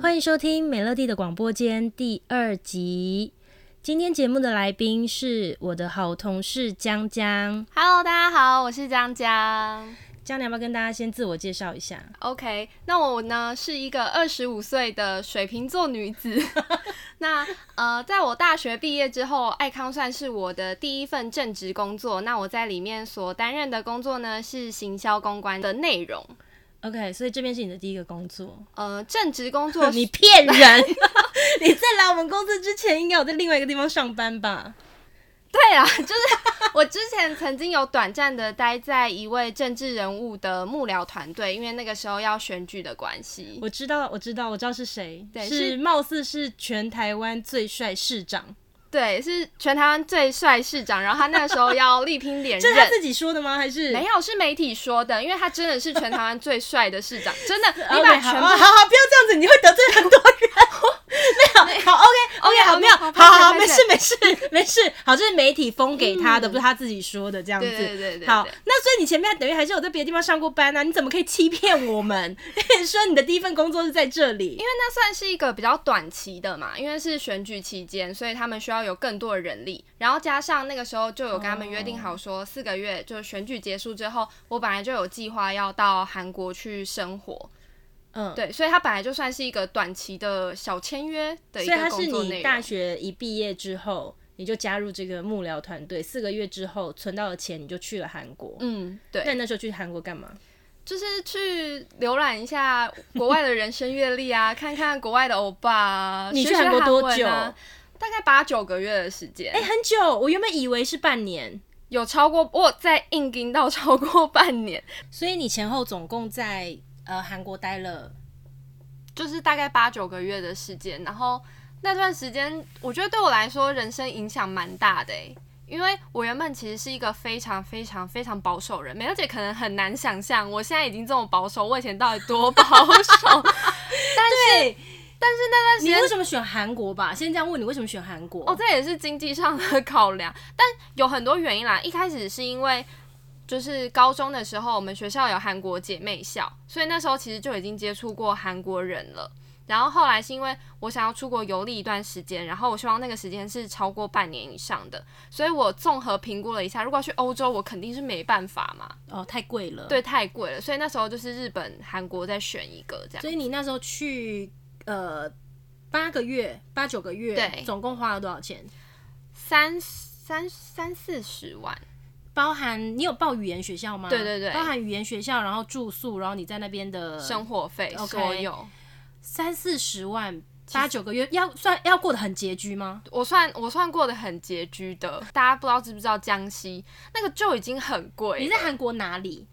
欢迎收听美乐蒂的广播间第二集。今天节目的来宾是我的好同事江江。Hello，大家好，我是江江。江，你要不要跟大家先自我介绍一下？OK，那我呢是一个二十五岁的水瓶座女子。那呃，在我大学毕业之后，爱康算是我的第一份正职工作。那我在里面所担任的工作呢是行销公关的内容。OK，所以这边是你的第一个工作。呃，正职工作，你骗人！你在来我们公司之前，应该有在另外一个地方上班吧？对啊，就是我之前曾经有短暂的待在一位政治人物的幕僚团队，因为那个时候要选举的关系。我知道，我知道，我知道是谁，对，是貌似是全台湾最帅市长。对，是全台湾最帅市长，然后他那个时候要力拼连任。这是他自己说的吗？还是没有？是媒体说的，因为他真的是全台湾最帅的市长，真的。你把全部好好，好，不要这样子，你会得罪很多人。没有，好，OK，OK，好，没有，好好好，没事，没事，没事。好，这是媒体封给他的，不是他自己说的，这样子。对对对对。好，那所以你前面等于还是有在别的地方上过班啊？你怎么可以欺骗我们？说你的第一份工作是在这里？因为那算是一个比较短期的嘛，因为是选举期间，所以他们需要。有更多的人力，然后加上那个时候就有跟他们约定好说，四个月就是选举结束之后，我本来就有计划要到韩国去生活，嗯，对，所以它本来就算是一个短期的小签约的一个工作。所以他是你大学一毕业之后，你就加入这个幕僚团队，四个月之后存到了钱，你就去了韩国。嗯，对。那你那时候去韩国干嘛？就是去浏览一下国外的人生阅历啊，看看国外的欧巴啊。你去韩国多久？大概八九个月的时间，哎、欸，很久。我原本以为是半年，有超过我在硬盯到超过半年，所以你前后总共在呃韩国待了，就是大概八九个月的时间。然后那段时间，我觉得对我来说人生影响蛮大的，哎，因为我原本其实是一个非常非常非常保守人，美乐姐可能很难想象，我现在已经这么保守，我以前到底多保守，但是。但是那段时间，你为什么选韩国吧？先这样问你为什么选韩国？哦，这也是经济上的考量，但有很多原因啦。一开始是因为就是高中的时候，我们学校有韩国姐妹校，所以那时候其实就已经接触过韩国人了。然后后来是因为我想要出国游历一段时间，然后我希望那个时间是超过半年以上的，所以我综合评估了一下，如果要去欧洲，我肯定是没办法嘛。哦，太贵了。对，太贵了。所以那时候就是日本、韩国再选一个这样。所以你那时候去。呃，八个月，八九个月，对，总共花了多少钱？三三三四十万，包含你有报语言学校吗？对对对，包含语言学校，然后住宿，然后你在那边的生活费，okay, 所有三四十万，八九个月要算要过得很拮据吗？我算我算过得很拮据的，大家不知道知不知道江西那个就已经很贵。你在韩国哪里？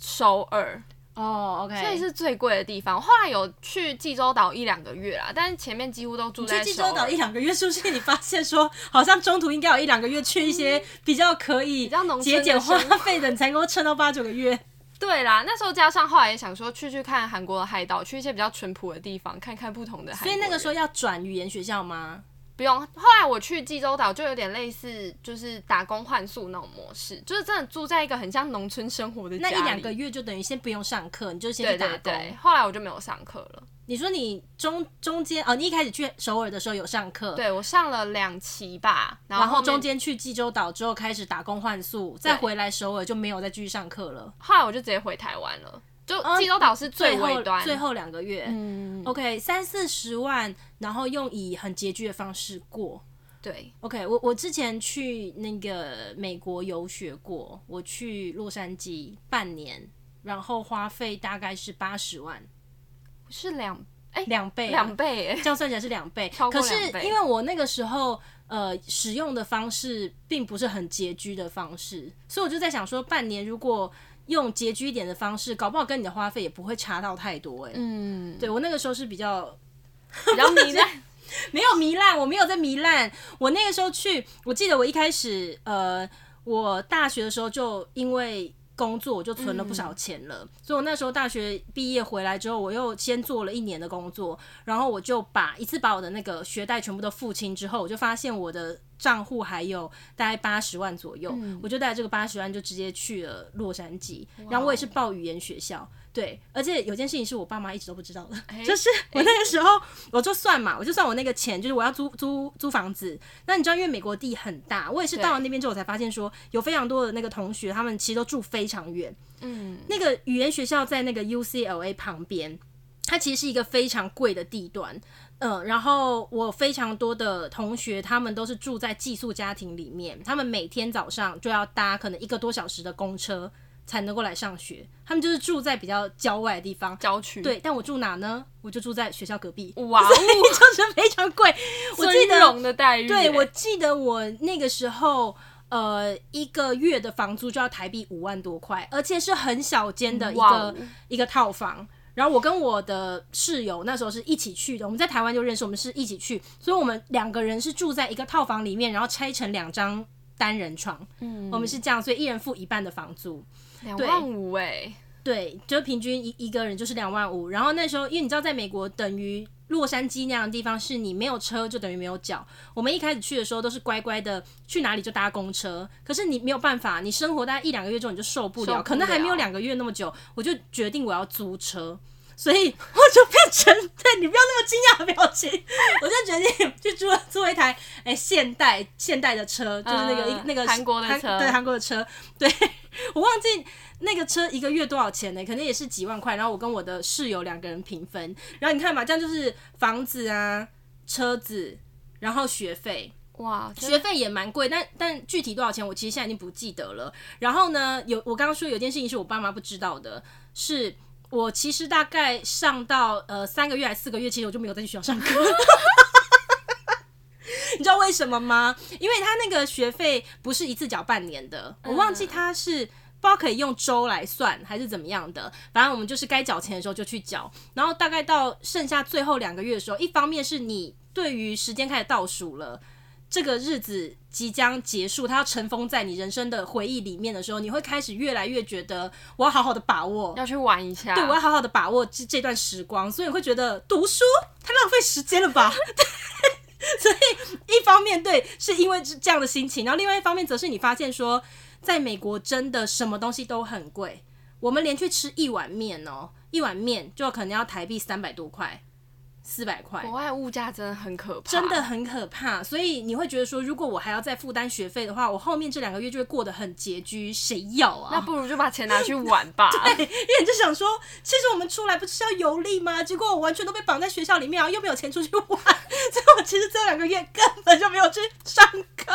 首尔。哦、oh，OK，所以是最贵的地方。后来有去济州岛一两个月啦，但是前面几乎都住在。去济州岛一两个月，是不是你发现说，好像中途应该有一两个月去一些比较可以节俭花费的，你才能够撑到八九个月？对啦，那时候加上后来也想说去去看韩国的海岛，去一些比较淳朴的地方，看看不同的海。所以那个时候要转语言学校吗？不用，后来我去济州岛就有点类似，就是打工换宿那种模式，就是真的住在一个很像农村生活的。那一两个月就等于先不用上课，你就先去打工。对对对，后来我就没有上课了。你说你中中间哦，你一开始去首尔的时候有上课？对，我上了两期吧，然后中间去济州岛之后开始打工换宿，再回来首尔就没有再继续上课了。后来我就直接回台湾了。就济州岛是最尾端，最后两个月。嗯，OK，三四十万，然后用以很拮据的方式过。对，OK，我我之前去那个美国游学过，我去洛杉矶半年，然后花费大概是八十万，是两哎两倍两倍，啊，这样算起来是两倍，超过两倍。可是因为我那个时候呃使用的方式并不是很拮据的方式，所以我就在想说，半年如果用拮据一点的方式，搞不好跟你的花费也不会差到太多哎。嗯，对我那个时候是比较 比较迷的。没有糜烂，我没有在糜烂。我那个时候去，我记得我一开始，呃，我大学的时候就因为工作，我就存了不少钱了。嗯、所以我那时候大学毕业回来之后，我又先做了一年的工作，然后我就把一次把我的那个学贷全部都付清之后，我就发现我的账户还有大概八十万左右，嗯、我就带这个八十万就直接去了洛杉矶，然后我也是报语言学校。对，而且有件事情是我爸妈一直都不知道的，欸、就是我那个时候我就算嘛，我就算我那个钱，就是我要租租租房子。那你知道，因为美国地很大，我也是到了那边之后我才发现说，有非常多的那个同学，他们其实都住非常远。嗯，那个语言学校在那个 UCLA 旁边，它其实是一个非常贵的地段。嗯，然后我非常多的同学，他们都是住在寄宿家庭里面，他们每天早上就要搭可能一个多小时的公车。才能够来上学，他们就是住在比较郊外的地方，郊区。对，但我住哪呢？我就住在学校隔壁。哇哦，就是非常贵。我记得的待遇。对，我记得我那个时候，呃，一个月的房租就要台币五万多块，而且是很小间的一个、哦、一个套房。然后我跟我的室友那时候是一起去的，我们在台湾就认识，我们是一起去，所以我们两个人是住在一个套房里面，然后拆成两张单人床。嗯，我们是这样，所以一人付一半的房租。两万五哎，对，就平均一一个人就是两万五。然后那时候，因为你知道，在美国等于洛杉矶那样的地方，是你没有车就等于没有脚。我们一开始去的时候都是乖乖的去哪里就搭公车，可是你没有办法，你生活大概一两个月之后你就受不了，受不了，可能还没有两个月那么久，我就决定我要租车，所以我就变成对你不要那么惊讶的表情，我就决定去租了租一台哎、欸、现代现代的车，就是那个、呃、那个韩国的车，对韩国的车，对。我忘记那个车一个月多少钱呢？可能也是几万块。然后我跟我的室友两个人平分。然后你看嘛，这样就是房子啊、车子，然后学费。哇，学费也蛮贵。但但具体多少钱，我其实现在已经不记得了。然后呢，有我刚刚说有件事情是我爸妈不知道的，是我其实大概上到呃三个月还是四个月，其实我就没有再去学校上课。你知道为什么吗？因为他那个学费不是一次缴半年的，我忘记他是不知道可以用周来算还是怎么样的。反正我们就是该缴钱的时候就去缴，然后大概到剩下最后两个月的时候，一方面是你对于时间开始倒数了，这个日子即将结束，它要尘封在你人生的回忆里面的时候，你会开始越来越觉得我要好好的把握，要去玩一下，对，我要好好的把握这这段时光，所以你会觉得读书太浪费时间了吧？所以一方面对，是因为这样的心情，然后另外一方面则是你发现说，在美国真的什么东西都很贵，我们连去吃一碗面哦，一碗面就可能要台币三百多块。四百块，国外物价真的很可怕，真的很可怕。所以你会觉得说，如果我还要再负担学费的话，我后面这两个月就会过得很拮据。谁要啊？那不如就把钱拿去玩吧。对，因为你就想说，其实我们出来不是要游历吗？结果我完全都被绑在学校里面然后，又没有钱出去玩，所以我其实这两个月根本就没有去上课。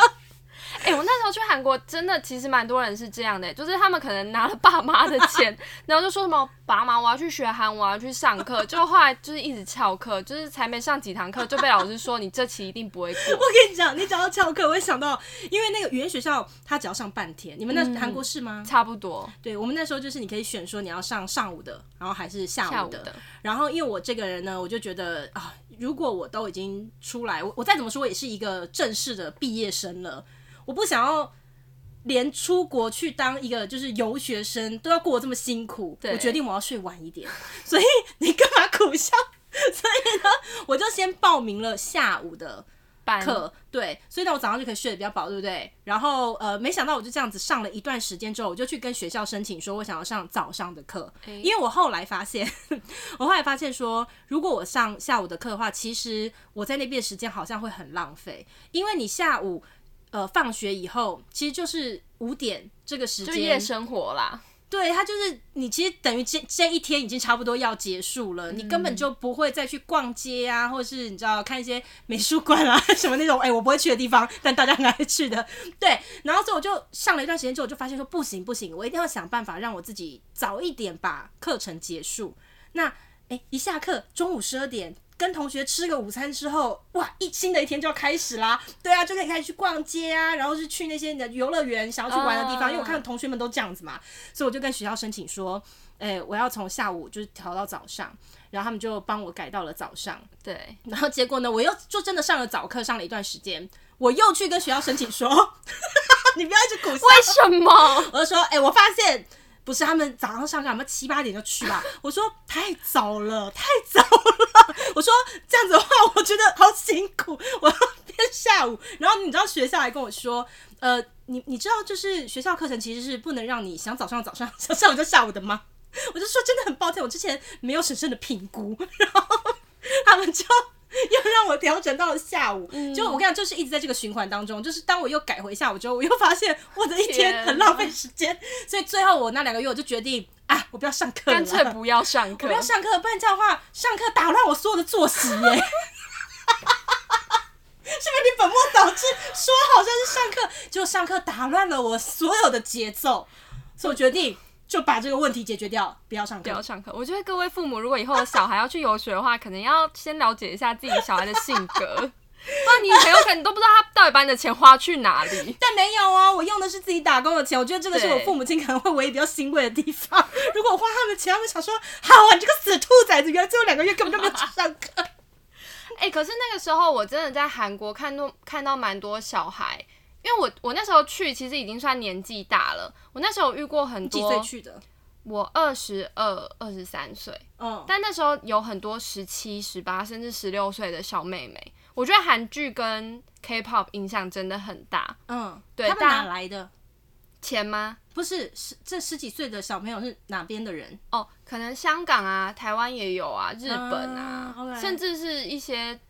哎、欸，我那时候去韩国，真的其实蛮多人是这样的，就是他们可能拿了爸妈的钱，然后就说什么爸妈我要去学韩，我要去上课，就后来就是一直翘课，就是才没上几堂课就被老师说你这期一定不会过。我跟你讲，你讲到翘课，我会想到，因为那个语言学校他只要上半天，你们那韩国是吗？差不多。对，我们那时候就是你可以选说你要上上午的，然后还是下午的。下午的。然后因为我这个人呢，我就觉得啊，如果我都已经出来，我我再怎么说我也是一个正式的毕业生了，我不想要。连出国去当一个就是游学生都要过得这么辛苦，我决定我要睡晚一点。所以你干嘛苦笑？所以呢，我就先报名了下午的课，对，所以呢，我早上就可以睡得比较饱，对不对？然后呃，没想到我就这样子上了一段时间之后，我就去跟学校申请说，我想要上早上的课，欸、因为我后来发现，我后来发现说，如果我上下午的课的话，其实我在那边时间好像会很浪费，因为你下午。呃，放学以后其实就是五点这个时间，就夜生活啦。对，他就是你，其实等于这这一天已经差不多要结束了，嗯、你根本就不会再去逛街啊，或者是你知道看一些美术馆啊 什么那种，哎、欸，我不会去的地方，但大家很爱去的。对，然后所以我就上了一段时间之后，我就发现说不行不行，我一定要想办法让我自己早一点把课程结束。那一下课中午十二点。跟同学吃个午餐之后，哇，一新的一天就要开始啦。对啊，就可以开始去逛街啊，然后是去那些你的游乐园想要去玩的地方。Uh, 因为我看同学们都这样子嘛，所以我就跟学校申请说，哎、欸，我要从下午就是调到早上，然后他们就帮我改到了早上。对，然后结果呢，我又就真的上了早课，上了一段时间，我又去跟学校申请说，你不要一直鼓笑。为什么？我就说，哎、欸，我发现。不是他们早上上课，他们七八点就去吧。我说太早了，太早了。我说这样子的话，我觉得好辛苦，我要变下午。然后你知道学校还跟我说，呃，你你知道就是学校课程其实是不能让你想早上早上，想下午就下午的吗？我就说真的很抱歉，我之前没有审慎的评估，然后他们就。又让我调整到了下午，嗯、就我跟你讲，就是一直在这个循环当中。就是当我又改回下午之后，我又发现我的一天很浪费时间，所以最后我那两个月我就决定，啊，我不要上课了，干脆不要上课，不要上课，不然这样的话，上课打乱我所有的作息耶。是不是你本末倒置？说好像是上课，就上课打乱了我所有的节奏，所以我决定。就把这个问题解决掉，不要上课。不要上课。我觉得各位父母，如果以后的小孩要去游学的话，可能要先了解一下自己小孩的性格。那你很有可能都不知道他到底把你的钱花去哪里。但没有啊，我用的是自己打工的钱。我觉得这个是我父母亲可能会唯一比较欣慰的地方。如果我花他们的钱，他们想说：好啊，你这个死兔崽子，原来最后两个月根本就没有去上课。哎、欸，可是那个时候我真的在韩国看到看到蛮多小孩。因为我我那时候去，其实已经算年纪大了。我那时候遇过很多，几岁去的？我二十二、二十三岁。嗯，但那时候有很多十七、十八，甚至十六岁的小妹妹。我觉得韩剧跟 K-pop 影响真的很大。嗯，对，他们哪来的钱吗？不是，是这十几岁的小朋友是哪边的人？哦，可能香港啊、台湾也有啊，日本啊，嗯 okay、甚至是一些。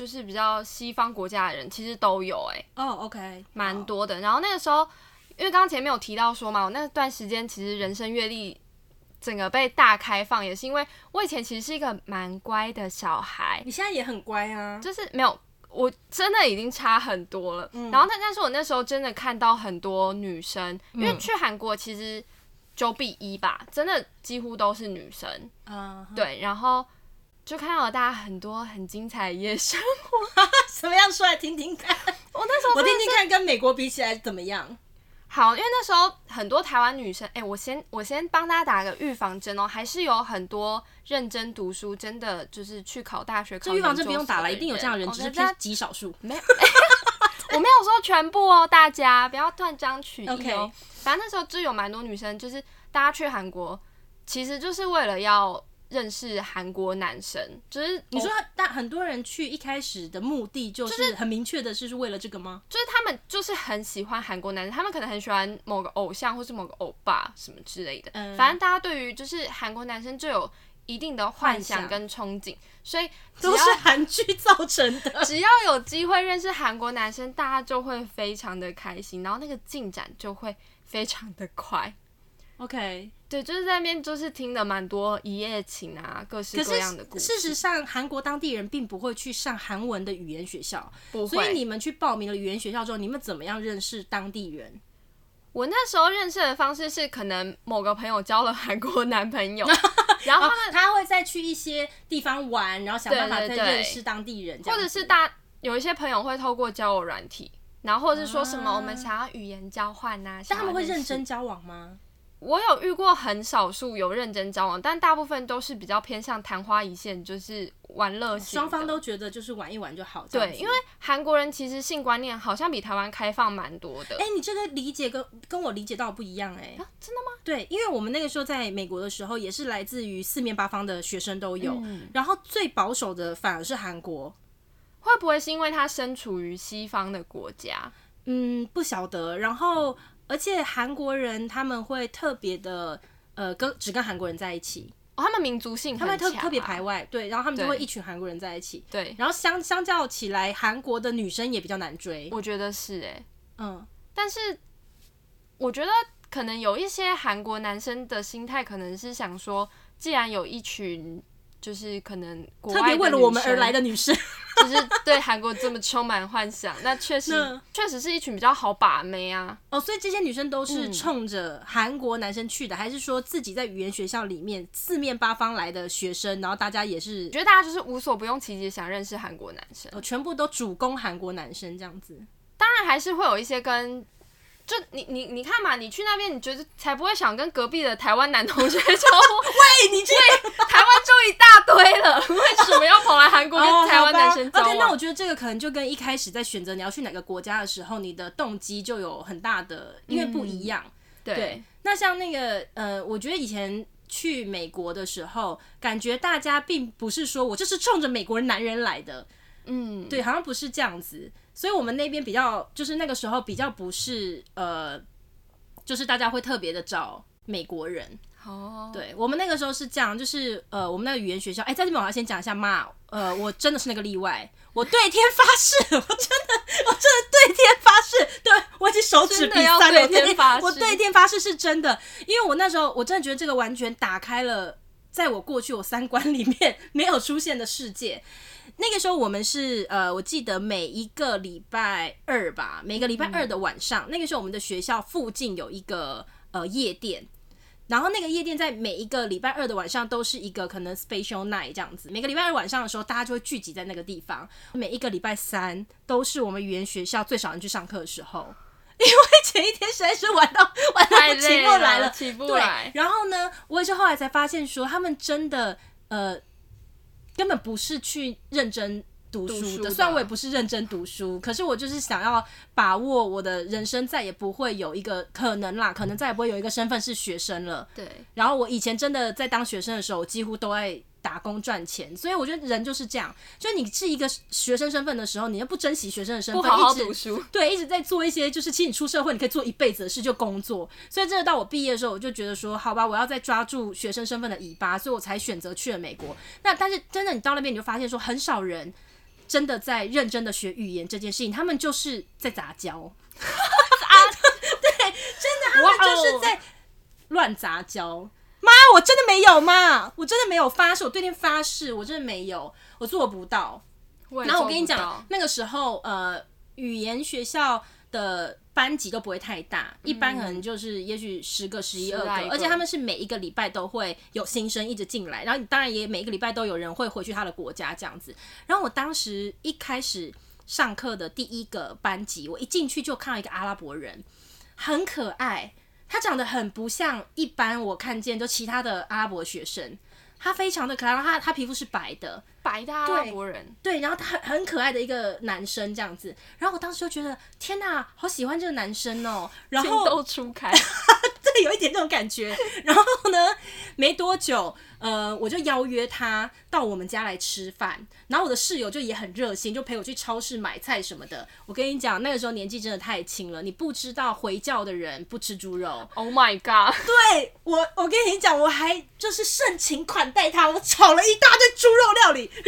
就是比较西方国家的人，其实都有哎、欸。哦、oh,，OK，蛮多的。然后那个时候，因为刚刚前面有提到说嘛，我那段时间其实人生阅历整个被大开放，也是因为我以前其实是一个蛮乖的小孩。你现在也很乖啊。就是没有，我真的已经差很多了。嗯、然后，但但是我那时候真的看到很多女生，因为去韩国其实九比一吧，真的几乎都是女生。嗯、uh，huh. 对，然后。就看到了大家很多很精彩的夜生活，怎么样说来听听看？我那时候我听听看，跟美国比起来怎么样？好，因为那时候很多台湾女生，哎、欸，我先我先帮大家打个预防针哦，还是有很多认真读书，真的就是去考大学。这预防针不用打了，一定有这样的人，哦、只是偏极少数。没有，我没有说全部哦，大家不要断章取义哦。反正那时候就有蛮多女生，就是大家去韩国，其实就是为了要。认识韩国男生，就是你说，但很多人去一开始的目的就是很明确的，是是为了这个吗？就是他们就是很喜欢韩国男生，他们可能很喜欢某个偶像或是某个欧巴什么之类的。嗯，反正大家对于就是韩国男生就有一定的幻想跟憧憬，所以都是韩剧造成的。只要有机会认识韩国男生，大家就会非常的开心，然后那个进展就会非常的快。OK。对，就是在那边，就是听了蛮多一夜情啊，各式各样的故事。事实上，韩国当地人并不会去上韩文的语言学校，不。所以你们去报名了语言学校之后，你们怎么样认识当地人？我那时候认识的方式是，可能某个朋友交了韩国男朋友，然后他们、哦、他会再去一些地方玩，然后想办法再认识当地人，或者是大有一些朋友会透过交友软体，然后或者是说什么我们想要语言交换呐、啊，但他们会认真交往吗？我有遇过很少数有认真交往，但大部分都是比较偏向昙花一现，就是玩乐型。双方都觉得就是玩一玩就好。对，因为韩国人其实性观念好像比台湾开放蛮多的。哎、欸，你这个理解跟跟我理解到不一样哎、欸啊。真的吗？对，因为我们那个时候在美国的时候，也是来自于四面八方的学生都有，嗯、然后最保守的反而是韩国。会不会是因为他身处于西方的国家？嗯，不晓得。然后。而且韩国人他们会特别的，呃，跟只跟韩国人在一起，哦，他们民族性他们特特别排外，对，然后他们就会一群韩国人在一起，对，然后相相较起来，韩国的女生也比较难追，我觉得是哎，欸，嗯，但是我觉得可能有一些韩国男生的心态可能是想说，既然有一群。就是可能国外特别为了我们而来的女生，就是对韩国这么充满幻想，那确实确实是一群比较好把妹啊。哦，所以这些女生都是冲着韩国男生去的，嗯、还是说自己在语言学校里面四面八方来的学生，然后大家也是觉得大家就是无所不用其极想认识韩国男生，哦，全部都主攻韩国男生这样子。当然还是会有一些跟。就你你你看嘛，你去那边，你觉得才不会想跟隔壁的台湾男同学 交往。喂，你去台湾就一大堆了，为什么要跑来韩国跟台湾男生交往？OK，那我觉得这个可能就跟一开始在选择你要去哪个国家的时候，你的动机就有很大的，因为不一样。嗯、对，对，那像那个呃，我觉得以前去美国的时候，感觉大家并不是说我就是冲着美国人男人来的，嗯，对，好像不是这样子。所以我们那边比较，就是那个时候比较不是呃，就是大家会特别的找美国人。哦，oh. 对，我们那个时候是这样，就是呃，我们那个语言学校，哎，在这边我要先讲一下妈，呃，我真的是那个例外，我对天发誓，我真的，我真的对天发誓，对我已经手指比三了，对天发誓，我对天发誓是真的，因为我那时候我真的觉得这个完全打开了，在我过去我三观 里面没有出现的世界。那个时候我们是呃，我记得每一个礼拜二吧，每个礼拜二的晚上，嗯、那个时候我们的学校附近有一个呃夜店。然后那个夜店在每一个礼拜二的晚上都是一个可能 special night 这样子，每个礼拜二晚上的时候，大家就会聚集在那个地方。每一个礼拜三都是我们语言学校最少人去上课的时候，因为前一天实在是玩到玩到起不来了，起不来。对，然后呢，我也是后来才发现说，他们真的呃根本不是去认真。读书的，虽然我也不是认真读书，可是我就是想要把握我的人生，再也不会有一个可能啦，可能再也不会有一个身份是学生了。对。然后我以前真的在当学生的时候，我几乎都在打工赚钱，所以我觉得人就是这样，就你是一个学生身份的时候，你又不珍惜学生的身份，不好好读书，对，一直在做一些就是其实你出社会你可以做一辈子的事，就工作。所以真的到我毕业的时候，我就觉得说，好吧，我要再抓住学生身份的尾巴，所以我才选择去了美国。那但是真的你到那边你就发现说，很少人。真的在认真的学语言这件事情，他们就是在杂交 啊！对，真的，他们就是在乱杂交。妈，我真的没有妈，我真的没有发誓，我对天发誓，我真的没有，我做不到。做不到。然后我跟你讲，那个时候呃，语言学校的。班级都不会太大，一般可能就是也许十个、十一二个，而且他们是每一个礼拜都会有新生一直进来，然后当然也每一个礼拜都有人会回去他的国家这样子。然后我当时一开始上课的第一个班级，我一进去就看到一个阿拉伯人，很可爱，他长得很不像一般我看见就其他的阿拉伯学生。他非常的可爱，然后他他皮肤是白的，白的阿拉伯人，对，然后他很很可爱的一个男生这样子，然后我当时就觉得天哪，好喜欢这个男生哦，然后都初开，对，有一点这种感觉，然后呢，没多久。呃，我就邀约他到我们家来吃饭，然后我的室友就也很热心，就陪我去超市买菜什么的。我跟你讲，那个时候年纪真的太轻了，你不知道回教的人不吃猪肉。Oh my god！对我，我跟你讲，我还就是盛情款待他，我炒了一大堆猪肉料理。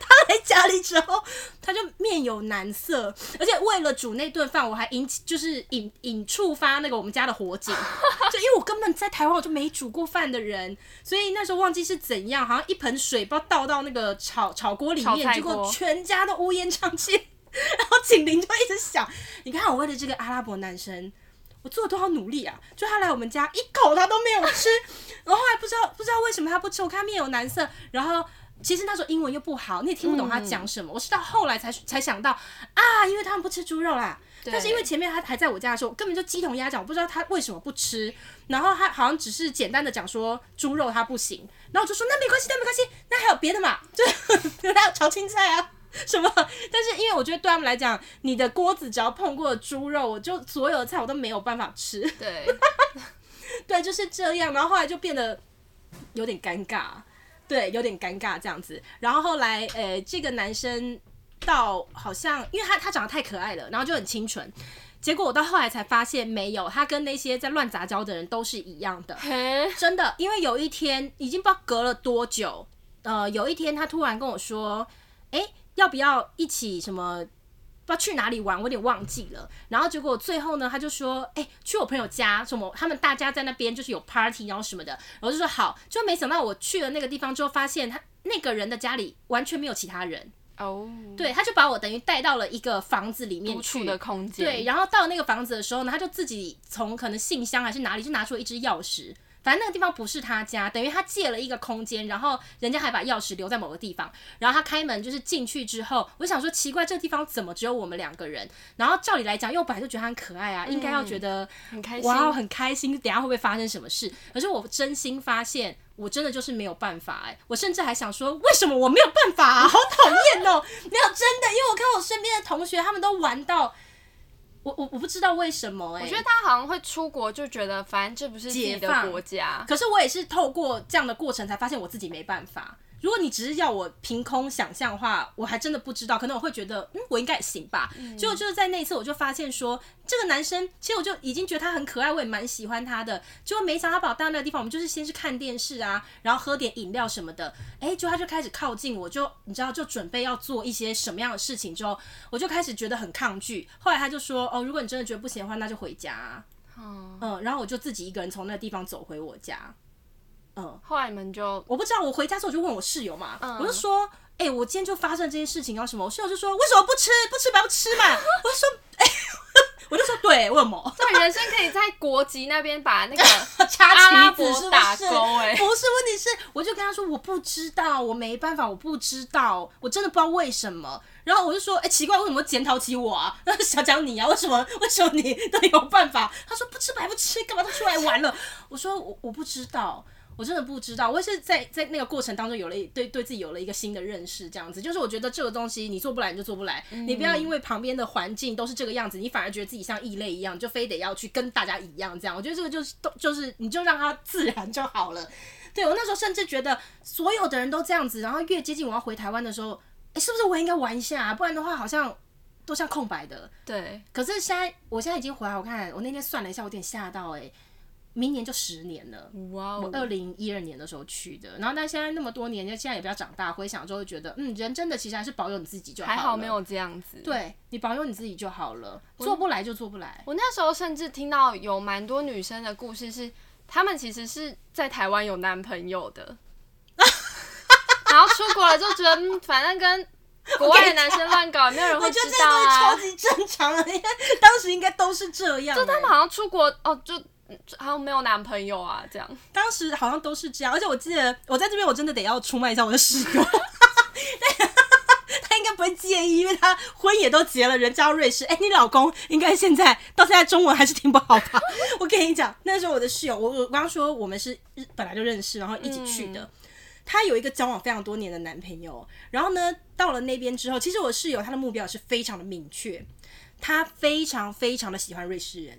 他来家里之后，他就面有难色，而且为了煮那顿饭，我还引起就是引引触发那个我们家的火警，就因为我根本在台湾我就没煮过饭的人。所以那时候忘记是怎样，好像一盆水不知道倒到那个炒炒锅里面，结果全家都乌烟瘴气，然后警铃就一直响。你看我为了这个阿拉伯男生，我做了多少努力啊！就他来我们家一口他都没有吃，然后后来不知道不知道为什么他不吃，我看面有难色，然后其实那时候英文又不好，你也听不懂他讲什么。嗯、我是到后来才才想到啊，因为他们不吃猪肉啦。但是因为前面他还在我家的时候，根本就鸡同鸭讲，我不知道他为什么不吃。然后他好像只是简单的讲说猪肉他不行，然后我就说那没关系，那没关系，那还有别的嘛，就还有炒青菜啊什么。但是因为我觉得对他们来讲，你的锅子只要碰过猪肉，我就所有的菜我都没有办法吃。对，对，就是这样。然后后来就变得有点尴尬，对，有点尴尬这样子。然后后来，呃，这个男生。到好像，因为他他长得太可爱了，然后就很清纯。结果我到后来才发现，没有，他跟那些在乱杂交的人都是一样的，嘿真的。因为有一天，已经不知道隔了多久，呃，有一天他突然跟我说：“哎、欸，要不要一起什么？不知道去哪里玩？我有点忘记了。”然后结果最后呢，他就说：“哎、欸，去我朋友家，什么？他们大家在那边就是有 party，然后什么的。”然后就说好，就没想到我去了那个地方之后，发现他那个人的家里完全没有其他人。哦，oh, 对，他就把我等于带到了一个房子里面去的空间。对，然后到那个房子的时候呢，他就自己从可能信箱还是哪里就拿出了一支钥匙。反正那个地方不是他家，等于他借了一个空间，然后人家还把钥匙留在某个地方。然后他开门就是进去之后，我想说奇怪，这个地方怎么只有我们两个人？然后照理来讲，因为我本来就觉得他很可爱啊，嗯、应该要觉得很开心，哇，很开心。等下会不会发生什么事？可是我真心发现，我真的就是没有办法哎、欸。我甚至还想说，为什么我没有办法啊？好讨厌哦！没有真的，因为我看我身边的同学，他们都玩到。我我我不知道为什么哎、欸，我觉得他好像会出国就觉得反正这不是自己的国家，可是我也是透过这样的过程才发现我自己没办法。如果你只是要我凭空想象的话，我还真的不知道，可能我会觉得，嗯，我应该也行吧。结果就是在那一次，我就发现说，这个男生其实我就已经觉得他很可爱，我也蛮喜欢他的。结果没想到他把我带到那个地方，我们就是先是看电视啊，然后喝点饮料什么的。哎，就他就开始靠近我，就你知道，就准备要做一些什么样的事情之后，我就开始觉得很抗拒。后来他就说，哦，如果你真的觉得不行的话，那就回家啊。嗯，然后我就自己一个人从那个地方走回我家。嗯，后来你们就我不知道，我回家之后我就问我室友嘛，嗯、我就说，哎、欸，我今天就发生这些事情，然后什么？我室友就说，为什么不吃？不吃白不吃嘛？我就说，哎、欸，我就说，对，为什么？对，人生可以在国籍那边把那个插旗子打勾，哎，不是，问题是，我就跟他说，我不知道，我没办法，我不知道，我真的不知道为什么。然后我就说，哎、欸，奇怪，为什么检讨起我啊？想讲你啊？为什么？为什么你都有办法？他说不吃白不吃，干嘛都出来玩了？我说我我不知道。我真的不知道，我也是在在那个过程当中有了对对自己有了一个新的认识，这样子，就是我觉得这个东西你做不来你就做不来，嗯、你不要因为旁边的环境都是这个样子，你反而觉得自己像异类一样，就非得要去跟大家一样这样。我觉得这个就是都就是你就让它自然就好了。对，我那时候甚至觉得所有的人都这样子，然后越接近我要回台湾的时候，哎、欸，是不是我应该玩一下啊？不然的话好像都像空白的。对，可是现在我现在已经回来，我看我那天算了一下，我有点吓到哎、欸。明年就十年了，哇哦！我二零一二年的时候去的，然后但现在那么多年，就现在也比较长大，回想之后觉得，嗯，人真的其实还是保有你自己就好了。还好没有这样子，对，你保有你自己就好了，做不来就做不来。我那时候甚至听到有蛮多女生的故事是，她们其实是在台湾有男朋友的，然后出国了就觉得，嗯，反正跟国外的男生乱搞，没有人会知道啊，超级正常的，因为当时应该都是这样，就他们好像出国哦，就。好像没有男朋友啊，这样。当时好像都是这样，而且我记得我在这边，我真的得要出卖一下我的室友。他应该不会介意，因为他婚也都结了，人家瑞士。哎、欸，你老公应该现在到现在中文还是挺不好吧？我跟你讲，那时候我的室友，我我刚刚说我们是本来就认识，然后一起去的。他、嗯、有一个交往非常多年的男朋友，然后呢，到了那边之后，其实我室友他的目标是非常的明确，他非常非常的喜欢瑞士人。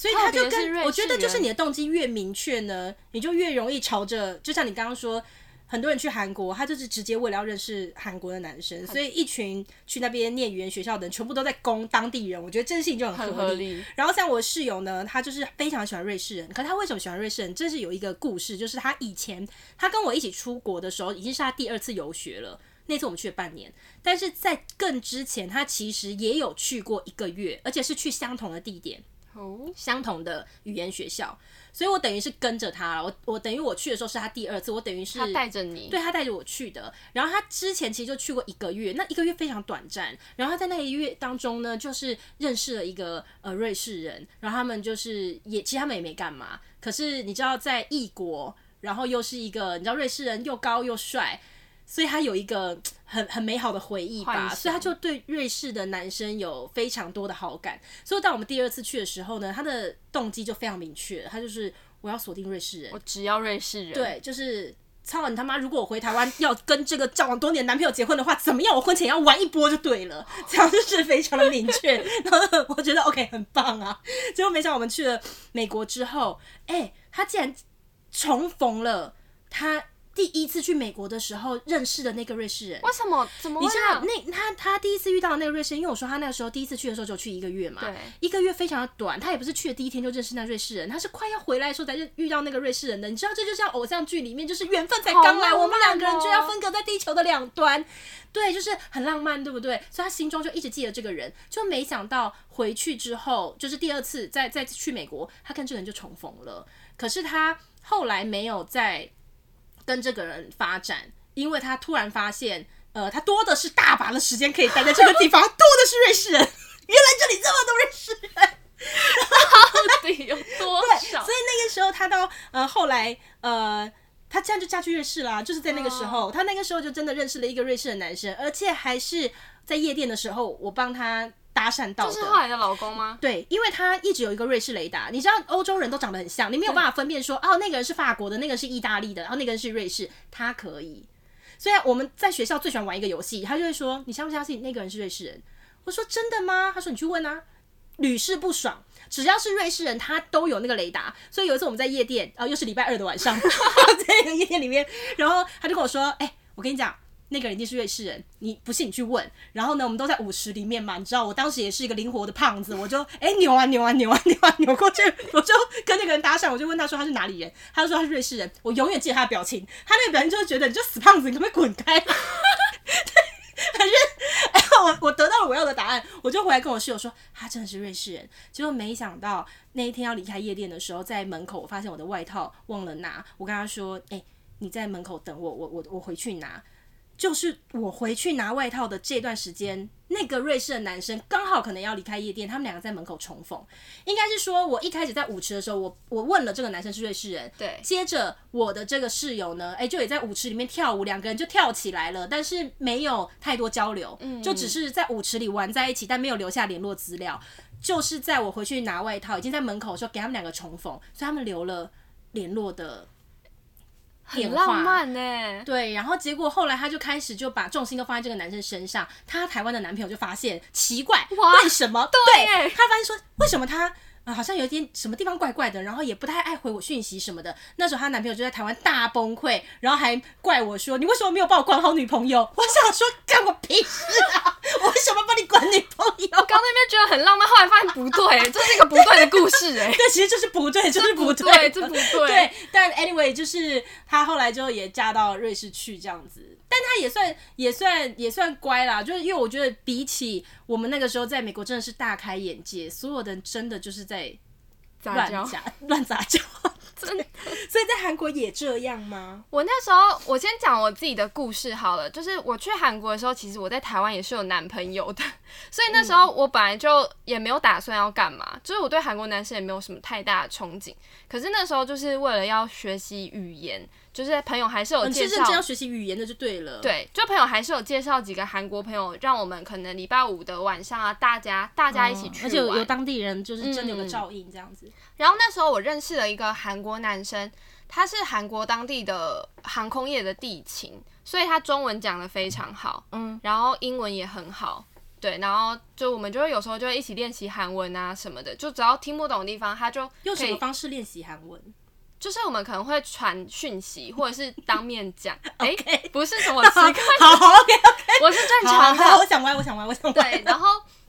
所以他就跟我觉得，就是你的动机越明确呢，你就越容易朝着，就像你刚刚说，很多人去韩国，他就是直接为了要认识韩国的男生，所以一群去那边念语言学校的人，全部都在攻当地人。我觉得这件事情就很合理。然后像我室友呢，他就是非常喜欢瑞士人，可是他为什么喜欢瑞士人？这是有一个故事，就是他以前他跟我一起出国的时候，已经是他第二次游学了。那次我们去了半年，但是在更之前，他其实也有去过一个月，而且是去相同的地点。相同的语言学校，所以我等于是跟着他了。我我等于我去的时候是他第二次，我等于是他带着你，对，他带着我去的。然后他之前其实就去过一个月，那一个月非常短暂。然后他在那一个月当中呢，就是认识了一个呃瑞士人，然后他们就是也其实他们也没干嘛。可是你知道，在异国，然后又是一个你知道瑞士人又高又帅。所以他有一个很很美好的回忆吧，所以他就对瑞士的男生有非常多的好感。所以当我们第二次去的时候呢，他的动机就非常明确，他就是我要锁定瑞士人，我只要瑞士人。对，就是操你他妈！如果我回台湾要跟这个交往多年男朋友结婚的话，怎么样？我婚前要玩一波就对了，这样就是非常的明确。然后我觉得 OK 很棒啊。结果没想到我们去了美国之后，哎、欸，他竟然重逢了他。第一次去美国的时候认识的那个瑞士人，为什么？怎么？你知道那他他第一次遇到的那个瑞士人，因为我说他那个时候第一次去的时候就去一个月嘛，对，一个月非常的短。他也不是去的第一天就认识那瑞士人，他是快要回来的时候才遇到那个瑞士人的。你知道，这就像偶像剧里面，就是缘分才刚来，哦、我们两个人就要分隔在地球的两端，对，就是很浪漫，对不对？所以他心中就一直记得这个人，就没想到回去之后，就是第二次再再去美国，他跟这个人就重逢了。可是他后来没有再。跟这个人发展，因为他突然发现，呃，他多的是大把的时间可以待在这个地方，多的是瑞士人，原来这里这么多瑞士人，到底有多少？所以那个时候他到呃后来呃，他这样就嫁去瑞士啦，就是在那个时候，哦、他那个时候就真的认识了一个瑞士的男生，而且还是在夜店的时候，我帮他。搭讪到的，这是后来的老公吗？对，因为他一直有一个瑞士雷达，你知道欧洲人都长得很像，你没有办法分辨说，对哦，那个人是法国的，那个是意大利的，然后那个人是瑞士，他可以。所以我们在学校最喜欢玩一个游戏，他就会说，你相不相信那个人是瑞士人？我我说真的吗？他说你去问啊，屡试不爽。只要是瑞士人，他都有那个雷达。所以有一次我们在夜店，啊、呃，又是礼拜二的晚上，在一个夜店里面，然后他就跟我说：“哎、欸，我跟你讲。”那个人一定是瑞士人，你不信你去问。然后呢，我们都在舞池里面嘛，你知道，我当时也是一个灵活的胖子，我就哎、扭啊扭啊扭啊扭啊扭过去，我就跟那个人搭讪，我就问他说他是哪里人，他就说他是瑞士人。我永远记得他的表情，他那个表情就是觉得你就死胖子，你可不可以滚开？反正，我我得到了我要的答案，我就回来跟我室友说他真的是瑞士人。结果没想到那一天要离开夜店的时候，在门口我发现我的外套忘了拿，我跟他说哎、你在门口等我，我我我回去拿。就是我回去拿外套的这段时间，那个瑞士的男生刚好可能要离开夜店，他们两个在门口重逢。应该是说，我一开始在舞池的时候，我我问了这个男生是瑞士人，对。接着我的这个室友呢，哎、欸，就也在舞池里面跳舞，两个人就跳起来了，但是没有太多交流，嗯，就只是在舞池里玩在一起，但没有留下联络资料。就是在我回去拿外套，已经在门口的时候，给他们两个重逢，所以他们留了联络的。很浪漫呢，对，然后结果后来他就开始就把重心都放在这个男生身上，他台湾的男朋友就发现奇怪，为什么？对，他发现说为什么他。啊，好像有点什么地方怪怪的，然后也不太爱回我讯息什么的。那时候她男朋友就在台湾大崩溃，然后还怪我说：“你为什么没有帮我 管好女朋友？”我想说，干我屁事啊！我为什么帮你管女朋友？我刚那边觉得很浪漫，后来发现不对，这是一个不对的故事哎。对，其实就是不对，就是不对，这不对。对，但 anyway，就是她后来就也嫁到瑞士去这样子。但他也算也算也算乖啦，就是因为我觉得比起我们那个时候在美国，真的是大开眼界，所有的人真的就是在乱讲 乱杂交，真的。所以在韩国也这样吗？我那时候我先讲我自己的故事好了，就是我去韩国的时候，其实我在台湾也是有男朋友的，所以那时候我本来就也没有打算要干嘛，嗯、就是我对韩国男生也没有什么太大的憧憬。可是那时候就是为了要学习语言。就是朋友还是有介绍，其实这样学习语言的就对了。对，就朋友还是有介绍几个韩国朋友，让我们可能礼拜五的晚上啊，大家大家一起去玩，而且有，有当地人，就是真的有个照应这样子。嗯。然后那时候我认识了一个韩国男生，他是韩国当地的航空业的地勤，所以他中文讲的非常好，嗯，然后英文也很好，对，然后就我们就会有时候就会一起练习韩文啊什么的，就只要听不懂的地方，他就用什么方式练习韩文？就是我们可能会传讯息，或者是当面讲。哎、欸，不是什么奇怪的。好，OK OK。我是正常的。我想歪，我想歪，我想歪。对，然后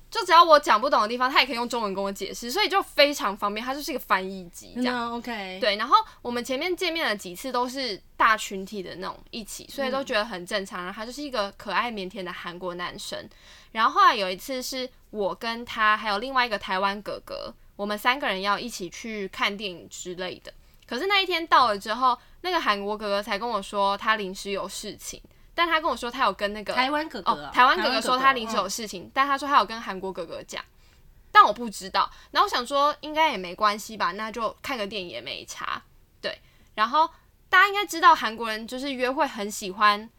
就只要我讲不懂的地方，他也可以用中文跟我解释，所以就非常方便。他就是一个翻译机，这样、no, OK。对，然后我们前面见面了几次都是大群体的那种一起，所以都觉得很正常。然后他就是一个可爱腼腆的韩国男生。然后后来有一次是我跟他还有另外一个台湾哥哥，我们三个人要一起去看电影之类的。可是那一天到了之后，那个韩国哥哥才跟我说他临时有事情，但他跟我说他有跟那个台湾哥哥、哦，台湾哥哥说他临时有事情，但他说他有跟韩国哥哥讲，但我不知道。然后我想说应该也没关系吧，那就看个电影也没差。对，然后大家应该知道韩国人就是约会很喜欢。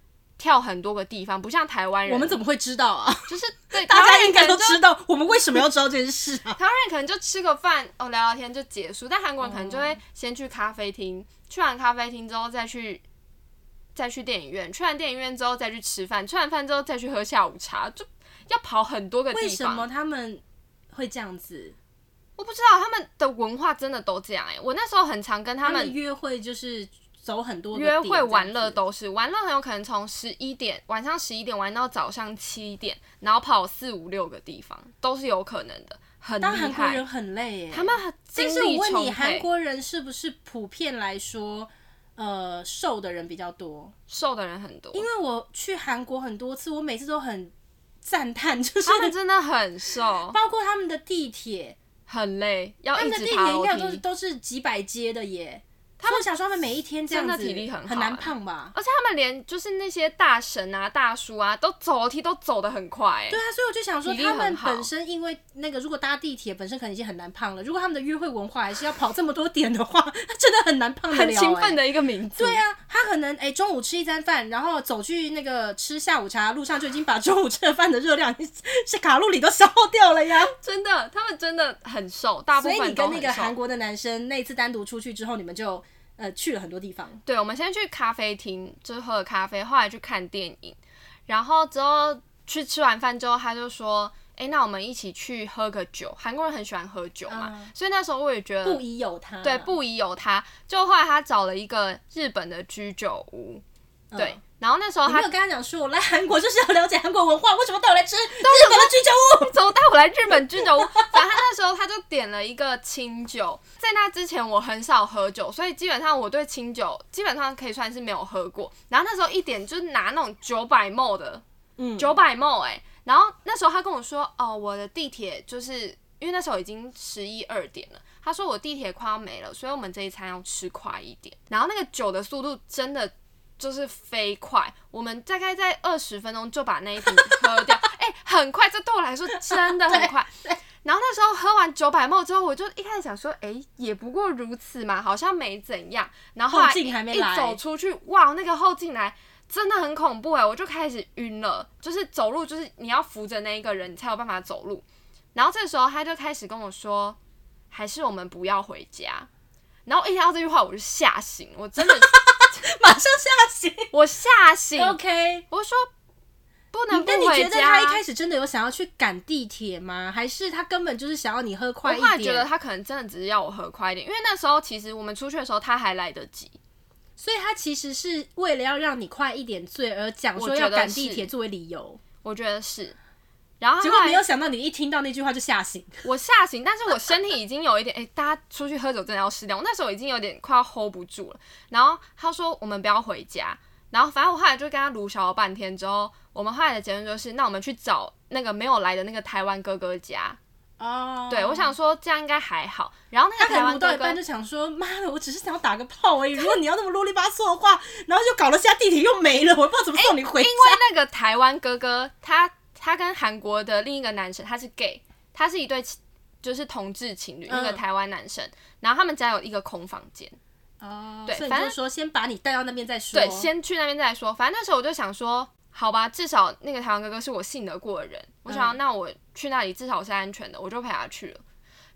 跳很多个地方，不像台湾人。我们怎么会知道啊？就是对，大家应该都知道。我们为什么要知道这件事啊？台湾人可能就吃个饭，哦，聊聊天就结束。但韩国人可能就会先去咖啡厅，嗯、去完咖啡厅之后再去，再去电影院，去完电影院之后再去吃饭，吃完饭之后再去喝下午茶，就要跑很多个地方。为什么他们会这样子？我不知道，他们的文化真的都这样哎、欸。我那时候很常跟他们约会，就是。走很多约会玩乐都是玩乐，很有可能从十一点晚上十一点玩到早上七点，然后跑四五六个地方都是有可能的，很厉害。但韩国人很累耶，他们很。但是我问你，韩国人是不是普遍来说，呃，瘦的人比较多？瘦的人很多，因为我去韩国很多次，我每次都很赞叹，就是他们真的很瘦，包括他们的地铁很累，他们的地铁应该都是都是几百阶的耶。他们想说，他们每一天这样子体力很好，很难胖吧？而且他们连就是那些大神啊、大叔啊，都走楼梯都走得很快、欸。对啊，所以我就想说，他们本身因为那个，如果搭地铁本身可能已经很难胖了，如果他们的约会文化还是要跑这么多点的话，他真的很难胖得了、欸。很勤奋的一个名字。对啊，他可能哎、欸、中午吃一餐饭，然后走去那个吃下午茶，路上就已经把中午吃的饭的热量 是卡路里都消耗掉了呀。真的，他们真的很瘦，大部分。所以你跟那个韩国的男生那次单独出去之后，你们就。呃，去了很多地方。对，我们先去咖啡厅，就是喝了咖啡，后来去看电影，然后之后去吃完饭之后，他就说：“、哎、欸，那我们一起去喝个酒。韩国人很喜欢喝酒嘛，嗯、所以那时候我也觉得不宜有他。对，不宜有他。就后来他找了一个日本的居酒屋，嗯、对。然后那时候他没有跟他讲说，我来韩国就是要了解韩国文化，为什么带 我来吃日本的居酒屋？怎么带我来日本居酒屋？反正他那时候他就点了一个清酒，在那之前我很少喝酒，所以基本上我对清酒基本上可以算是没有喝过。然后那时候一点就是拿那种九百 ml 的，嗯，九百 ml 哎。然后那时候他跟我说，哦，我的地铁就是因为那时候已经十一二点了，他说我地铁快要没了，所以我们这一餐要吃快一点。然后那个酒的速度真的。就是飞快，我们大概在二十分钟就把那一瓶喝掉，哎、欸，很快，这对我来说真的很快。然后那时候喝完九百 ml 之后，我就一开始想说，哎、欸，也不过如此嘛，好像没怎样。然后后来一走出去，哇，那个后进来真的很恐怖哎，我就开始晕了，就是走路就是你要扶着那一个人，你才有办法走路。然后这时候他就开始跟我说，还是我们不要回家。然后一听到这句话，我就吓醒，我真的。马上吓醒，我吓醒。OK，我说不能不回家。但你觉得他一开始真的有想要去赶地铁吗？还是他根本就是想要你喝快一点？我觉得他可能真的只是要我喝快一点，因为那时候其实我们出去的时候他还来得及，所以他其实是为了要让你快一点醉而讲说要赶地铁作为理由。我觉得是。然后，后结果没有想到，你一听到那句话就吓醒。我吓醒，但是我身体已经有一点，哎、欸，大家出去喝酒真的要适量。我那时候已经有点快要 hold 不住了。然后他说我们不要回家。然后反正我后来就跟他卢小了半天之后，我们后来的结论就是，那我们去找那个没有来的那个台湾哥哥家。哦。对，我想说这样应该还好。然后那个台湾哥哥到一半就想说，妈的，我只是想要打个炮而已。如果你要那么啰里吧嗦的话，然后就搞了下地铁又没了，我不知道怎么送你回家。欸、因为那个台湾哥哥他。他跟韩国的另一个男生，他是 gay，他是一对就是同志情侣，那个台湾男生，然后他们家有一个空房间。哦，对，反正说先把你带到那边再说。对，先去那边再说。反正那时候我就想说，好吧，至少那个台湾哥哥是我信得过的人，我想要那我去那里至少我是安全的，我就陪他去了。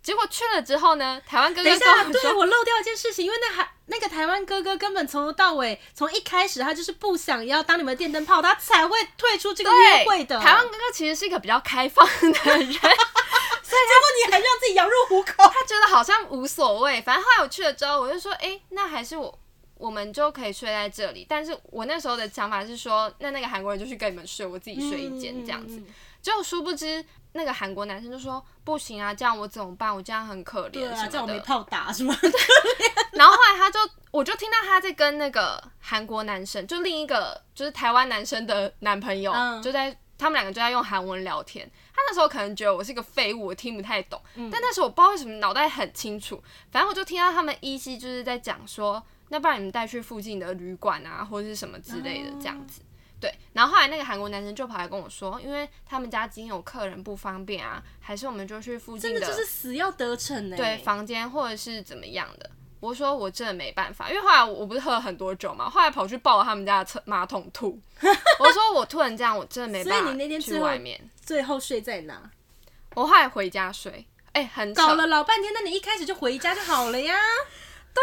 结果去了之后呢，台湾哥哥跟我说，等一下，对，我漏掉一件事情，因为那还那个台湾哥哥根本从头到尾，从一开始他就是不想要当你们的电灯泡，他才会退出这个约会的。台湾哥哥其实是一个比较开放的人，所以结果你还让自己羊入虎口，他觉得好像无所谓。反正后来我去了之后，我就说，哎、欸，那还是我我们就可以睡在这里。但是我那时候的想法是说，那那个韩国人就去跟你们睡，我自己睡一间这样子。就殊不知。那个韩国男生就说：“不行啊，这样我怎么办？我这样很可怜。”对啊，这样我没炮打是吗？然后后来他就，我就听到他在跟那个韩国男生，就另一个就是台湾男生的男朋友，嗯、就在他们两个就在用韩文聊天。他那时候可能觉得我是个废物，我听不太懂。嗯、但那时候我不知道为什么脑袋很清楚，反正我就听到他们依稀就是在讲说：“那不然你们带去附近的旅馆啊，或者是什么之类的这样子。”对，然后后来那个韩国男生就跑来跟我说，因为他们家今天有客人不方便啊，还是我们就去附近的，真的就是死要得逞呢。对，房间或者是怎么样的。我说我真的没办法，因为后来我不是喝了很多酒嘛，后来跑去抱了他们家的厕马桶吐。我说我突然这样，我真的没办法。所以你那天去外面最后睡在哪？我后来回家睡。哎、欸，很搞了老半天，那你一开始就回家就好了呀。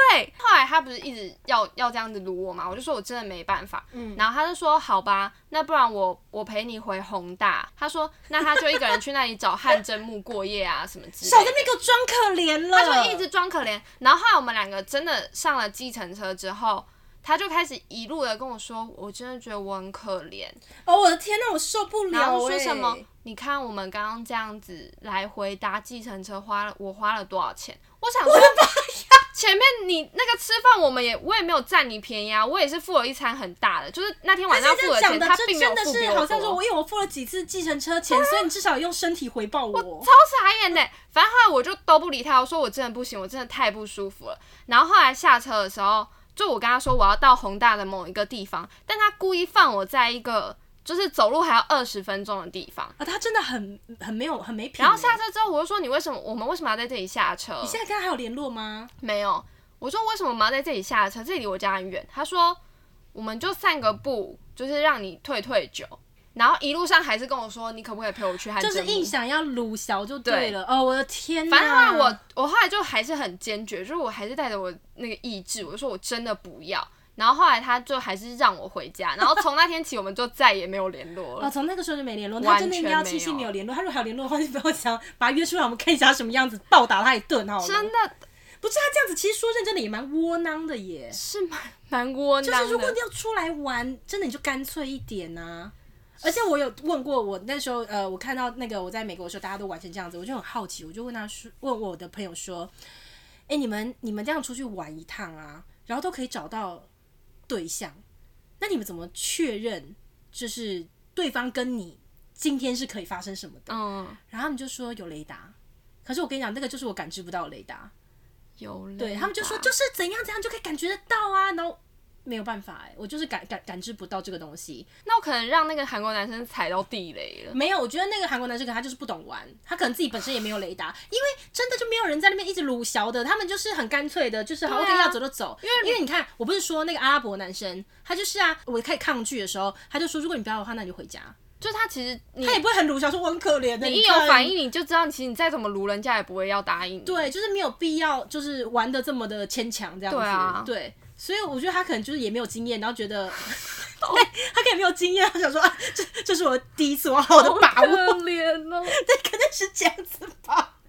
对，后来他不是一直要要这样子撸我嘛，我就说我真的没办法，嗯，然后他就说好吧，那不然我我陪你回宏大，他说那他就一个人去那里找汗蒸木过夜啊什么之类的，少在那边给我装可怜了，他就一直装可怜，然后后来我们两个真的上了计程车之后，他就开始一路的跟我说，我真的觉得我很可怜，哦我的天呐，我受不了，然后说什么？你看我们刚刚这样子来回搭计程车花了我花了多少钱？我想说。前面你那个吃饭，我们也我也没有占你便宜啊，我也是付了一餐很大的，就是那天晚上付的钱，他并没有付给我。真的是好像说，我因为我付了几次计程车钱，啊、所以你至少用身体回报我。我超傻眼的，反正后来我就都不理他，我说我真的不行，我真的太不舒服了。然后后来下车的时候，就我跟他说我要到宏大的某一个地方，但他故意放我在一个。就是走路还要二十分钟的地方啊，他真的很很没有很没品。然后下车之后，我就说你为什么我们为什么要在这里下车？你现在跟他还有联络吗？没有。我说为什么我们要在这里下车？这里离我家很远。他说我们就散个步，就是让你退退酒。然后一路上还是跟我说你可不可以陪我去汗蒸？就是硬想要鲁小就对了。对哦，我的天哪！反正后来我我后来就还是很坚决，就是我还是带着我那个意志，我就说我真的不要。然后后来他就还是让我回家，然后从那天起我们就再也没有联络了。哦，从那个时候就没联络。他真的应该要庆幸没有联络。他如果还有联络的话，就不要想把他约出来，我们看一下他什么样子，暴打他一顿好了。真的，不是他这样子，其实说认真的也蛮窝囊的耶。是蛮蛮窝囊的。就是如果你要出来玩，真的你就干脆一点啊。而且我有问过我那时候，呃，我看到那个我在美国的时候，大家都玩成这样子，我就很好奇，我就问他说，问我的朋友说，哎、欸，你们你们这样出去玩一趟啊，然后都可以找到对象，那你们怎么确认就是对方跟你今天是可以发生什么的？嗯，然后他们就说有雷达，可是我跟你讲，那个就是我感知不到雷达，有雷达，对他们就说就是怎样怎样就可以感觉得到啊，然后。没有办法哎，我就是感感感知不到这个东西。那我可能让那个韩国男生踩到地雷了。没有，我觉得那个韩国男生可能他就是不懂玩，他可能自己本身也没有雷达，因为真的就没有人在那边一直鲁小的，他们就是很干脆的，就是好 OK 要走就走。因为因为你看，我不是说那个阿拉伯男生，他就是啊，我开始抗拒的时候，他就说如果你不要的话，那你就回家。就他其实他也不会很鲁小，说我很可怜的。你一有反应，你就知道，其实你再怎么鲁，人家也不会要答应你。对，就是没有必要，就是玩的这么的牵强这样子。对啊，对。所以我觉得他可能就是也没有经验，然后觉得，对，他可能没有经验，他想说啊，这这是我第一次，我好好的把握。可怜哦，对，可能是这样子吧。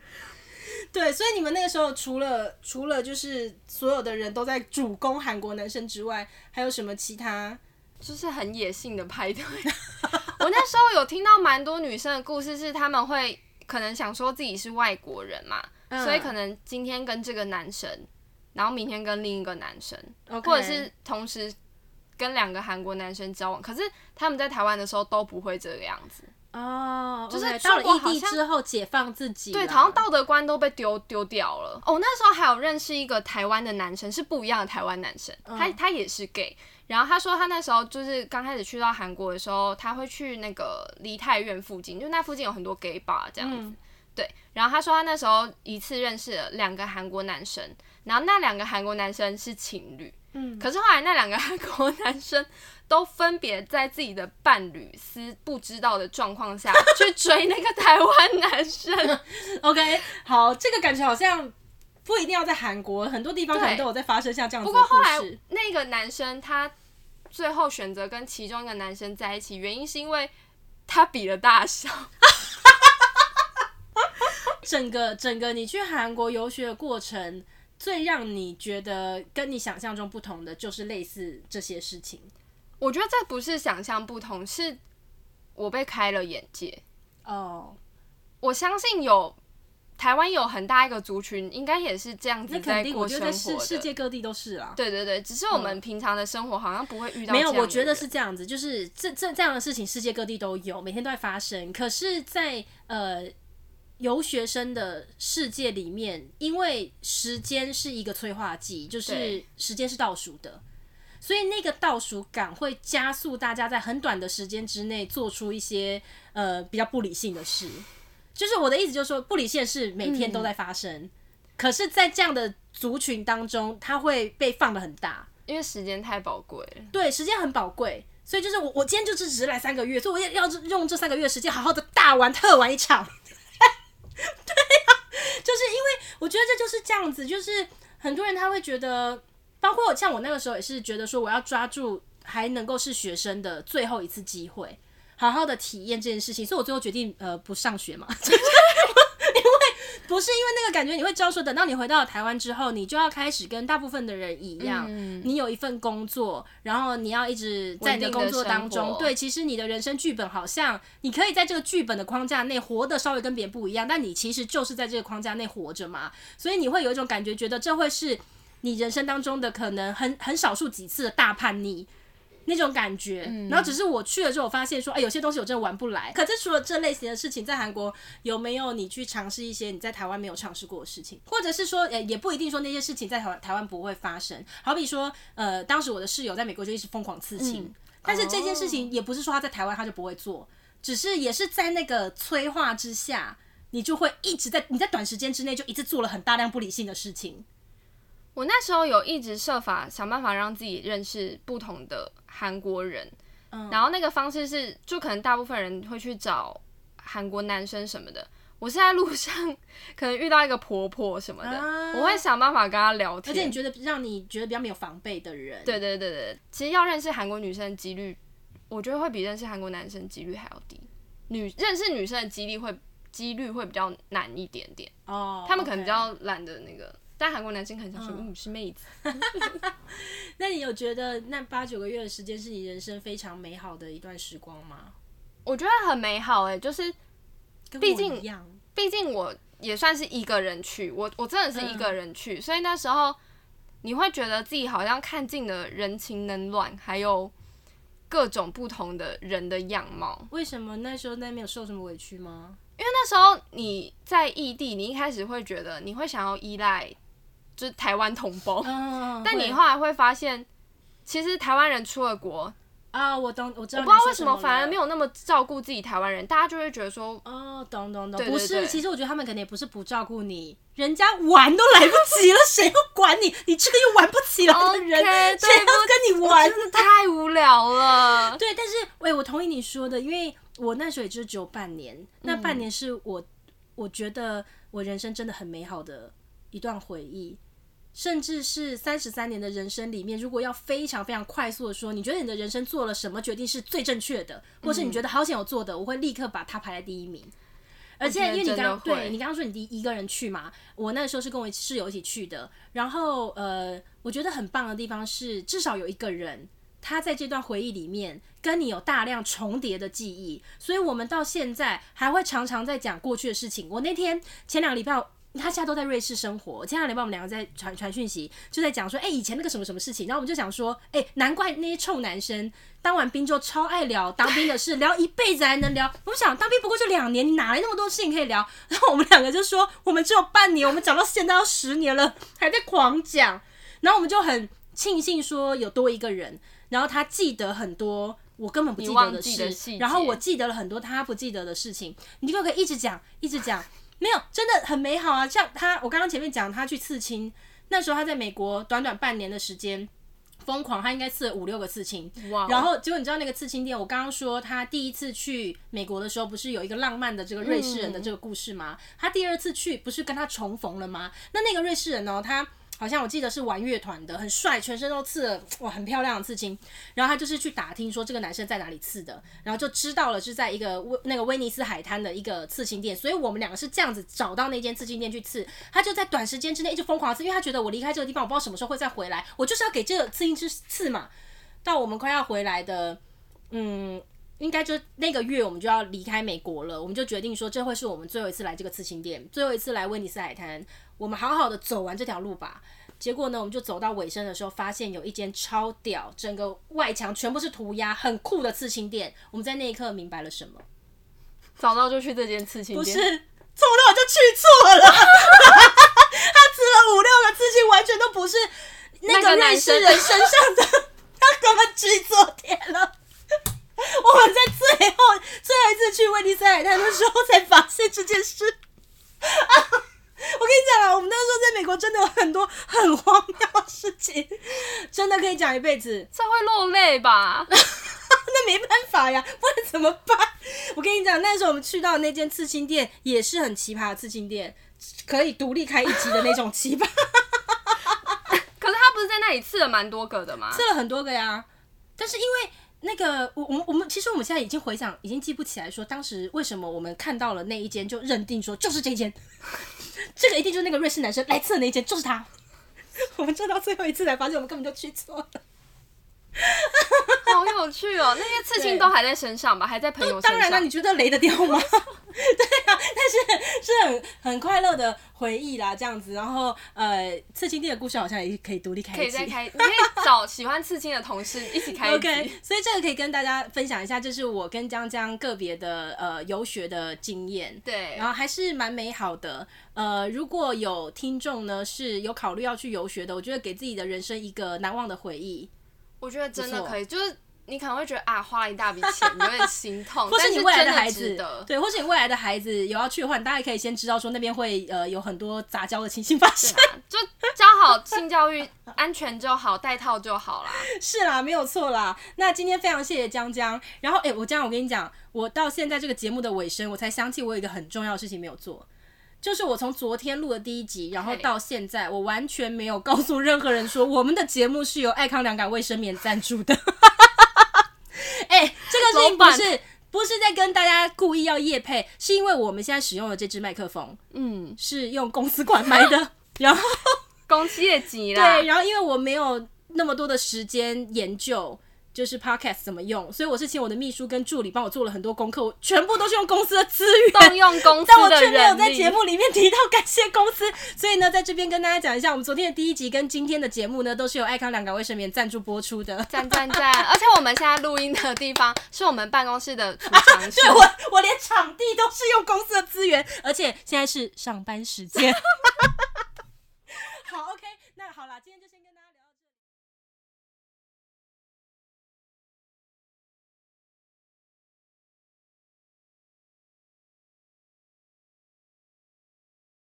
对，所以你们那个时候除了除了就是所有的人都在主攻韩国男生之外，还有什么其他？就是很野性的派对。我那时候有听到蛮多女生的故事，是他们会可能想说自己是外国人嘛，嗯、所以可能今天跟这个男生。然后明天跟另一个男生.或者是同时跟两个韩国男生交往，可是他们在台湾的时候都不会这个样子哦，oh, okay. 就是到了异地之后解放自己，对，好像道德观都被丢丢掉了。哦，那时候还有认识一个台湾的男生，是不一样的台湾男生，他他也是 gay，然后他说他那时候就是刚开始去到韩国的时候，他会去那个梨泰院附近，就那附近有很多 gay bar 这样子，嗯、对，然后他说他那时候一次认识了两个韩国男生。然后那两个韩国男生是情侣，嗯，可是后来那两个韩国男生都分别在自己的伴侣是不知道的状况下去追那个台湾男生。OK，好，这个感觉好像不一定要在韩国，很多地方可能都有在发生像这样子的故事。不过后来那个男生他最后选择跟其中一个男生在一起，原因是因为他比了大小。整个整个你去韩国游学的过程。最让你觉得跟你想象中不同的，就是类似这些事情。我觉得这不是想象不同，是我被开了眼界。哦，oh. 我相信有台湾有很大一个族群，应该也是这样子在过生活的。世世界各地都是啊。对对对，只是我们平常的生活好像不会遇到。没有，我觉得是这样子，就是这这这样的事情，世界各地都有，每天都在发生。可是在，在呃。游学生的世界里面，因为时间是一个催化剂，就是时间是倒数的，所以那个倒数感会加速大家在很短的时间之内做出一些呃比较不理性的事。就是我的意思，就是说不理性的事每天都在发生，嗯、可是，在这样的族群当中，它会被放的很大，因为时间太宝贵了。对，时间很宝贵，所以就是我我今天就是只是来三个月，所以我也要用这三个月时间好好的大玩特玩一场。对呀、啊，就是因为我觉得这就是这样子，就是很多人他会觉得，包括像我那个时候也是觉得说，我要抓住还能够是学生的最后一次机会，好好的体验这件事情，所以我最后决定呃不上学嘛。不是因为那个感觉，你会知道说，等到你回到了台湾之后，你就要开始跟大部分的人一样，嗯、你有一份工作，然后你要一直在你的工作当中。对，其实你的人生剧本好像你可以在这个剧本的框架内活得稍微跟别人不一样，但你其实就是在这个框架内活着嘛。所以你会有一种感觉，觉得这会是你人生当中的可能很很少数几次的大叛逆。那种感觉，嗯、然后只是我去了之后，我发现说，哎，有些东西我真的玩不来。可是除了这类型的事情，在韩国有没有你去尝试一些你在台湾没有尝试过的事情？或者是说，呃，也不一定说那些事情在台湾台湾不会发生。好比说，呃，当时我的室友在美国就一直疯狂刺青，嗯、但是这件事情也不是说他在台湾他就不会做，只是也是在那个催化之下，你就会一直在你在短时间之内就一直做了很大量不理性的事情。我那时候有一直设法想办法让自己认识不同的韩国人，嗯，然后那个方式是，就可能大部分人会去找韩国男生什么的，我是在路上 可能遇到一个婆婆什么的，啊、我会想办法跟她聊天。而且你觉得让你觉得比较没有防备的人，对对对对，其实要认识韩国女生的几率，我觉得会比认识韩国男生几率还要低。女认识女生的几率会几率会比较难一点点哦，他们可能比较懒得那个。但韩国男生很想说，嗯，是妹子。那你有觉得那八九个月的时间是你人生非常美好的一段时光吗？我觉得很美好哎、欸，就是毕竟毕竟我也算是一个人去，我我真的是一个人去，嗯、所以那时候你会觉得自己好像看尽了人情冷暖，还有各种不同的人的样貌。为什么那时候那没有受什么委屈吗？因为那时候你在异地，你一开始会觉得你会想要依赖。就是台湾同胞，嗯、但你后来会发现，其实台湾人出了国啊，我懂，我知道，我不知道为什么反而没有那么照顾自己台湾人，大家就会觉得说，哦，懂懂懂，不是，其实我觉得他们可能也不是不照顾你，人家玩都来不及了，谁会管你？你这个又玩不起来的人，谁要 Okay, 跟你玩？真的太无聊了。对，但是，喂，我同意你说的，因为我那时候也就只有半年，嗯、那半年是我，我觉得我人生真的很美好的一段回忆。甚至是三十三年的人生里面，如果要非常非常快速的说，你觉得你的人生做了什么决定是最正确的，或是你觉得好想有做的，我会立刻把它排在第一名。而且因为你刚对你刚刚说你第一个人去嘛，我那时候是跟我室友一起去的，然后呃，我觉得很棒的地方是至少有一个人，他在这段回忆里面跟你有大量重叠的记忆，所以我们到现在还会常常在讲过去的事情。我那天前两个礼拜。他现在都在瑞士生活。前两天我们两个在传传讯息，就在讲说，哎、以前那个什么什么事情。然后我们就想说，哎、难怪那些臭男生当完兵就超爱聊当兵的事，聊一辈子还能聊。我们想当兵不过就两年，你哪来那么多事情可以聊？然后我们两个就说，我们只有半年，我们讲到现在要十年了，还在狂讲。然后我们就很庆幸说有多一个人，然后他记得很多我根本不记得的事，然后我记得了很多他不记得的事情，你就可以一直讲，一直讲。没有，真的很美好啊！像他，我刚刚前面讲他去刺青，那时候他在美国短短半年的时间，疯狂，他应该刺了五六个刺青。哇！然后结果你知道那个刺青店，我刚刚说他第一次去美国的时候，不是有一个浪漫的这个瑞士人的这个故事吗？嗯、他第二次去不是跟他重逢了吗？那那个瑞士人呢，他。好像我记得是玩乐团的，很帅，全身都刺了，哇，很漂亮的刺青。然后他就是去打听说这个男生在哪里刺的，然后就知道了是在一个威那个威尼斯海滩的一个刺青店。所以我们两个是这样子找到那间刺青店去刺。他就在短时间之内一直疯狂刺，因为他觉得我离开这个地方，我不知道什么时候会再回来，我就是要给这个刺青师刺嘛。到我们快要回来的，嗯，应该就那个月我们就要离开美国了，我们就决定说这会是我们最后一次来这个刺青店，最后一次来威尼斯海滩。我们好好的走完这条路吧。结果呢，我们就走到尾声的时候，发现有一间超屌，整个外墙全部是涂鸦，很酷的刺青店。我们在那一刻明白了什么？早到就去这间刺青店？不是，早到就去错了。他刺了五六个刺青，完全都不是那个瑞士人身上的，他根本去错店了。我们在最后最后一次去威尼斯海滩的时候，才发现这件事。我跟你讲啊，我们那时候在美国真的有很多很荒谬的事情，真的可以讲一辈子。这会落泪吧？那没办法呀，不然怎么办？我跟你讲，那时候我们去到那间刺青店，也是很奇葩的刺青店，可以独立开一集的那种奇葩。可是他不是在那里刺了蛮多个的吗？刺了很多个呀，但是因为。那个，我我们我们其实我们现在已经回想，已经记不起来说当时为什么我们看到了那一间就认定说就是这间，这个一定就是那个瑞士男生来刺的那一间，就是他。我们直到最后一次才发现我们根本就去错了。好有趣哦！那些刺青都还在身上吧？还在朋友身上？当然了，你觉得雷得掉吗？对啊，但是是很很快乐的回忆啦，这样子。然后呃，刺青店的故事好像也可以独立开可以再开，你可以找喜欢刺青的同事一起开一。OK，所以这个可以跟大家分享一下，这是我跟江江个别的呃游学的经验。对，然后还是蛮美好的。呃，如果有听众呢是有考虑要去游学的，我觉得给自己的人生一个难忘的回忆。我觉得真的可以，就是你可能会觉得啊，花了一大笔钱，有点心痛。或是你未来的孩子，的对，或是你未来的孩子有要去的话，你大概可以先知道说那边会呃有很多杂交的情形发生，啊、就教好性教育，安全就好，带套就好啦。是啦，没有错啦。那今天非常谢谢江江。然后哎、欸，我江，我跟你讲，我到现在这个节目的尾声，我才想起我有一个很重要的事情没有做，就是我从昨天录的第一集，然后到现在，我完全没有告诉任何人说我们的节目是由爱康良感卫生棉赞助的。哎、欸，这个事情不是不是在跟大家故意要夜配，是因为我们现在使用的这支麦克风，嗯，是用公司款买的，然后 公司业绩啦。对，然后因为我没有那么多的时间研究。就是 podcast 怎么用，所以我是请我的秘书跟助理帮我做了很多功课，我全部都是用公司的资源，动用公司的但我却没有在节目里面提到感谢公司。所以呢，在这边跟大家讲一下，我们昨天的第一集跟今天的节目呢，都是由爱康两港卫生棉赞助播出的，赞赞赞！而且我们现在录音的地方是我们办公室的储藏室，对，我我连场地都是用公司的资源，而且现在是上班时间。好，OK，那好啦，今天就先跟大家。